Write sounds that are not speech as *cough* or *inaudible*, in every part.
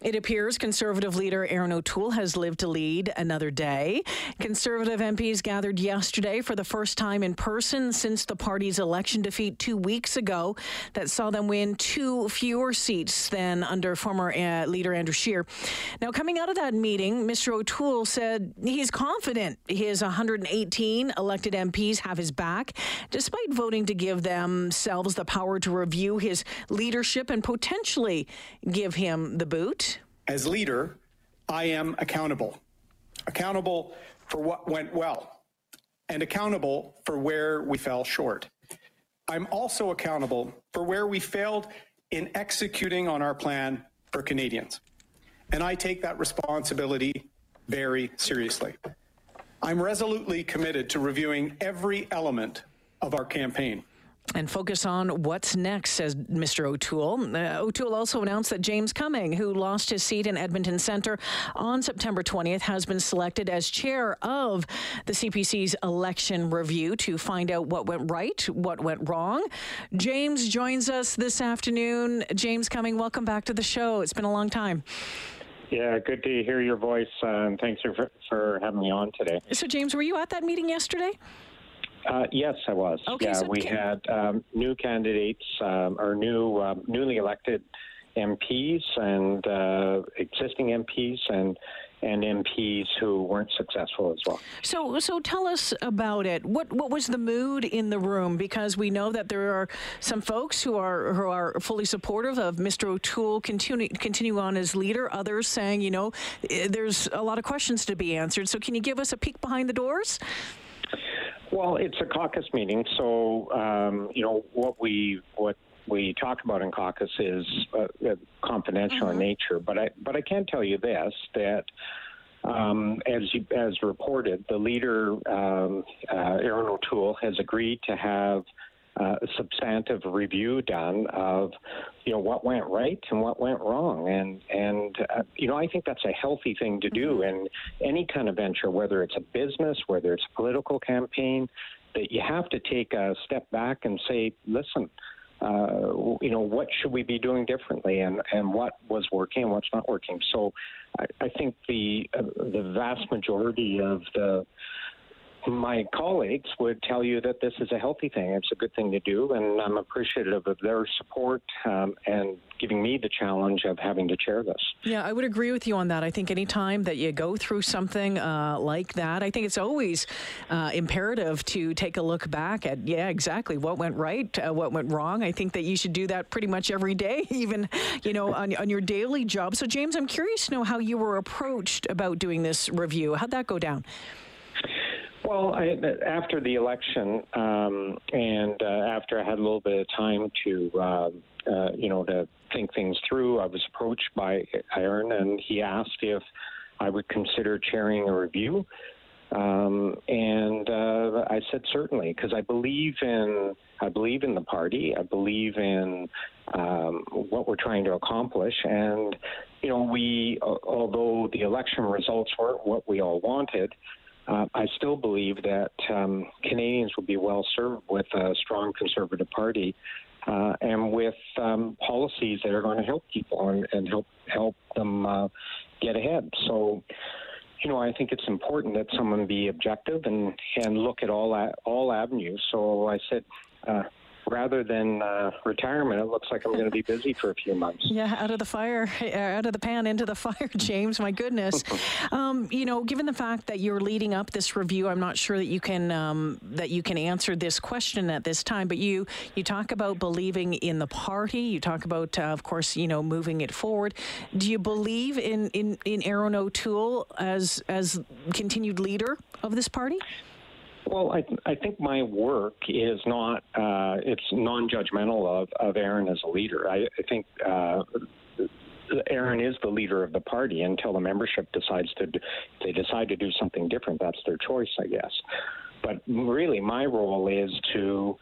It appears Conservative leader Erin O'Toole has lived to lead another day. Conservative MPs gathered yesterday for the first time in person since the party's election defeat two weeks ago that saw them win two fewer seats than under former uh, leader Andrew Scheer. Now, coming out of that meeting, Mr. O'Toole said he's confident his 118 elected MPs have his back, despite voting to give themselves the power to review his leadership and potentially give him the boot. As leader, I am accountable. Accountable for what went well and accountable for where we fell short. I'm also accountable for where we failed in executing on our plan for Canadians. And I take that responsibility very seriously. I'm resolutely committed to reviewing every element of our campaign and focus on what's next, says Mr. O'Toole. Uh, O'Toole also announced that James Cumming, who lost his seat in Edmonton Centre on September 20th, has been selected as chair of the CPC's election review to find out what went right, what went wrong. James joins us this afternoon. James Cumming, welcome back to the show. It's been a long time. Yeah, good to hear your voice, uh, and thanks for, for having me on today. So, James, were you at that meeting yesterday? Uh, yes, I was. Okay, yeah, so we can- had um, new candidates um, or new uh, newly elected MPs and uh, existing MPs and and MPs who weren't successful as well. So, so tell us about it. What what was the mood in the room? Because we know that there are some folks who are who are fully supportive of Mr. O'Toole continue continue on as leader. Others saying, you know, eh, there's a lot of questions to be answered. So, can you give us a peek behind the doors? Well, it's a caucus meeting, so um, you know what we what we talk about in caucus is uh, uh, confidential in nature. But I but I can tell you this that. Um, as you, as reported, the leader, um, uh, Erin O'Toole, has agreed to have uh, substantive review done of, you know, what went right and what went wrong, and and uh, you know, I think that's a healthy thing to do in any kind of venture, whether it's a business, whether it's a political campaign, that you have to take a step back and say, listen. Uh, you know what should we be doing differently, and, and what was working and what's not working. So, I, I think the uh, the vast majority of the my colleagues would tell you that this is a healthy thing. It's a good thing to do, and I'm appreciative of their support um, and giving me the challenge of having to chair this. Yeah, I would agree with you on that. I think any time that you go through something uh, like that, I think it's always uh, imperative to take a look back at, yeah, exactly what went right, uh, what went wrong. I think that you should do that pretty much every day, *laughs* even, you know, on, on your daily job. So, James, I'm curious to know how you were approached about doing this review. How'd that go down? Well, I, after the election, um, and uh, after I had a little bit of time to, uh, uh, you know, to think things through, I was approached by Erin, and he asked if I would consider chairing a review. Um, and uh, I said certainly because I believe in I believe in the party. I believe in um, what we're trying to accomplish. And you know, we although the election results weren't what we all wanted, uh, I still believe that um, Canadians will be well served with a strong Conservative Party uh, and with um, policies that are going to help people and, and help help them uh, get ahead. So, you know, I think it's important that someone be objective and and look at all all avenues. So I said. Uh, rather than uh, retirement, it looks like I'm going to be busy for a few months. *laughs* Yeah, out of the fire, out of the pan into the *laughs* fire, James. My goodness. *laughs* um, you know, given the fact that you're leading up this review, I'm not sure that you can um, that you can answer this question at this time. But you you talk about believing in the party. You talk about, uh, of course, you know, moving it forward. Do you believe in in in Erin O'Toole as as continued leader of this party? Well, I, I think my work is not, uh, it's non judgmental of, of Erin as a leader. I, I think uh, Erin is the leader of the party until the membership decides to they decide to do something different, that's their choice, I guess. But really, my role is to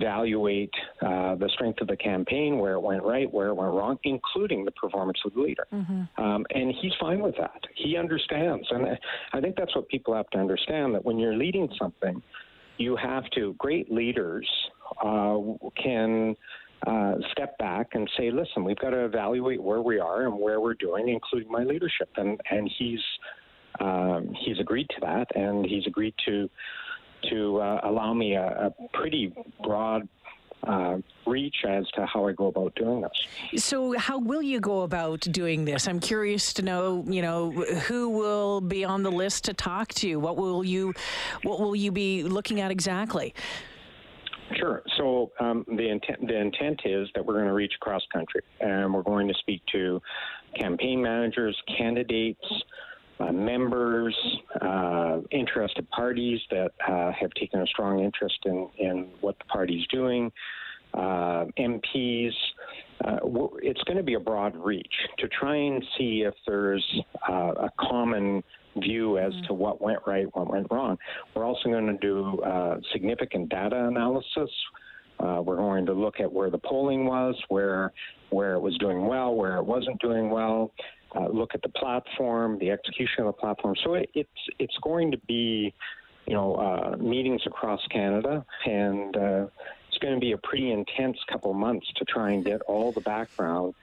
evaluate uh, the strength of the campaign, where it went right, where it went wrong, including the performance of the leader. Mm-hmm. Um, and he's fine with that. He understands. And I think that's what people have to understand that when you're leading something, you have to, great leaders uh, can uh, step back and say, listen, we've got to evaluate where we are and where we're doing, including my leadership. And, and he's, um, he's agreed to that, and he's agreed to, to uh, allow me a, a pretty broad uh, reach as to how I go about doing this. So, how will you go about doing this? I'm curious to know. You know, who will be on the list to talk to? you? What will you, what will you be looking at exactly? Sure. So um, the intent the intent is that we're going to reach across country, and we're going to speak to campaign managers, candidates, uh, members, uh, interested parties that uh, have taken a strong interest in, in what the party's doing, uh, MPs. Uh, it's going to be a broad reach to try and see if there's uh, a common view as mm-hmm. to what went right, what went wrong. We're also going to do significant data analysis. Uh, we're going to look at where the polling was, where where it was doing well, where it wasn't doing well. Uh, look at the platform, the execution of the platform. So it, it's it's going to be, you know, uh, meetings across Canada, and uh, it's going to be a pretty intense couple of months to try and get all the background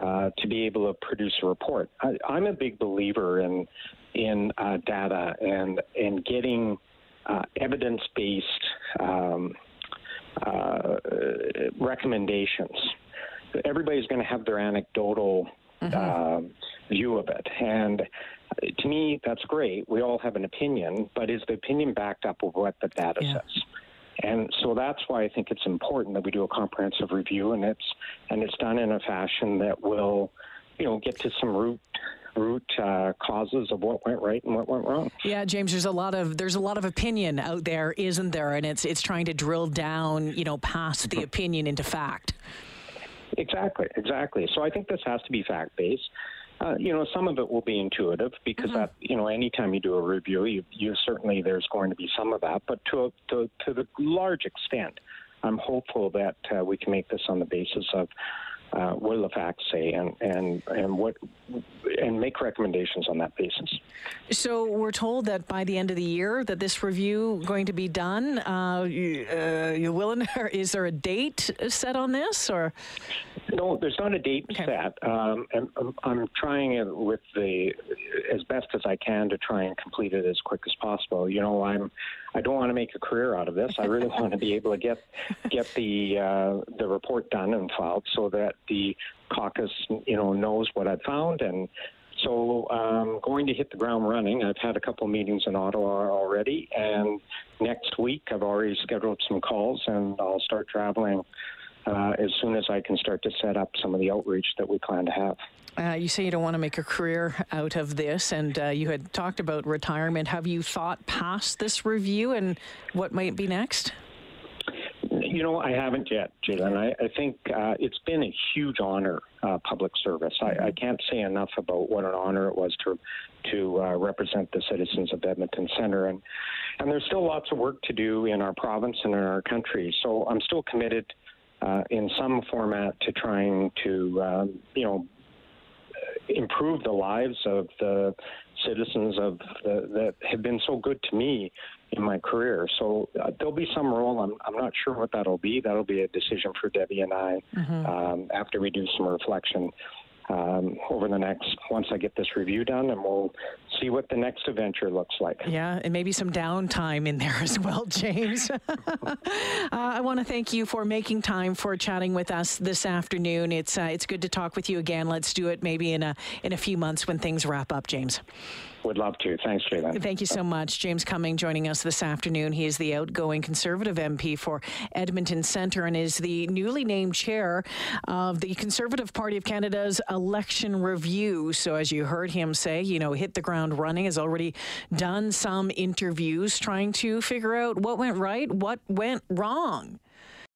uh, to be able to produce a report. I, am a big believer in in uh, data and and getting uh, evidence based. Um, uh, recommendations. Everybody's going to have their anecdotal mm-hmm. Uh, view of it, and to me, that's great. We all have an opinion, but is the opinion backed up with what the data yeah. says? And so that's why I think it's important that we do a comprehensive review, and it's and it's done in a fashion that will, you know, get to some root root uh, causes of what went right and what went wrong. Yeah, James, there's a lot of there's a lot of opinion out there, isn't there? And it's it's trying to drill down, you know, past the opinion into fact. Exactly, exactly. So I think this has to be fact based. Uh, you know, some of it will be intuitive because mm-hmm. that, you know, anytime you do a review, you, you certainly there's going to be some of that, but to a, to, to the large extent, I'm hopeful that uh, we can make this on the basis of uh, what do the facts say, and and and what and make recommendations on that basis. So we're told that by the end of the year that this review going to be done. Uh, you, uh, you willing? *laughs* Is there a date set on this, or? No, there's not a date okay. set. Um, and I'm, I'm trying it with the as best as I can to try and complete it as quick as possible. You know, I'm I don't want to make a career out of this. I really *laughs* want to be able to get get the uh, the report done and filed so that the caucus, you know, knows what I've found and. So I'm um, going to hit the ground running. I've had a couple meetings in Ottawa already, and next week I've already scheduled some calls, and I'll start traveling uh, as soon as I can start to set up some of the outreach that we plan to have. Uh, you say you don't want to make a career out of this, and uh, you had talked about retirement. Have you thought past this review and what might be next? You know, I haven't yet, Jalen. I, I think uh, it's been a huge honor, uh, public service. I, I, can't say enough about what an honor it was to to uh, represent the citizens of Edmonton Centre, and and there's still lots of work to do in our province and in our country. So I'm still committed uh, in some format to trying to, um, you know, improve the lives of the citizens of the, that have been so good to me in my career. So uh, there'll be some role. I'm, I'm not sure what that'll be. That'll be a decision for Debbie and I mm-hmm. um, after we do some reflection um, over the next once I get this review done, and we'll see what the next adventure looks like. Yeah, and maybe some downtime in there as well, James. *laughs* uh, I want to thank you for making time for chatting with us this afternoon. It's uh, it's good to talk with you again. Let's do it maybe in a in a few months when things wrap up, James. Would love to. Thanks, Jalen. Thank you so much. James Cumming joining us this afternoon. He is the outgoing Conservative MP for Edmonton Centre and is the newly named chair of the Conservative Party of Canada's election review. So, as you heard him say, you know, hit the ground running, has already done some interviews trying to figure out what went right, what went wrong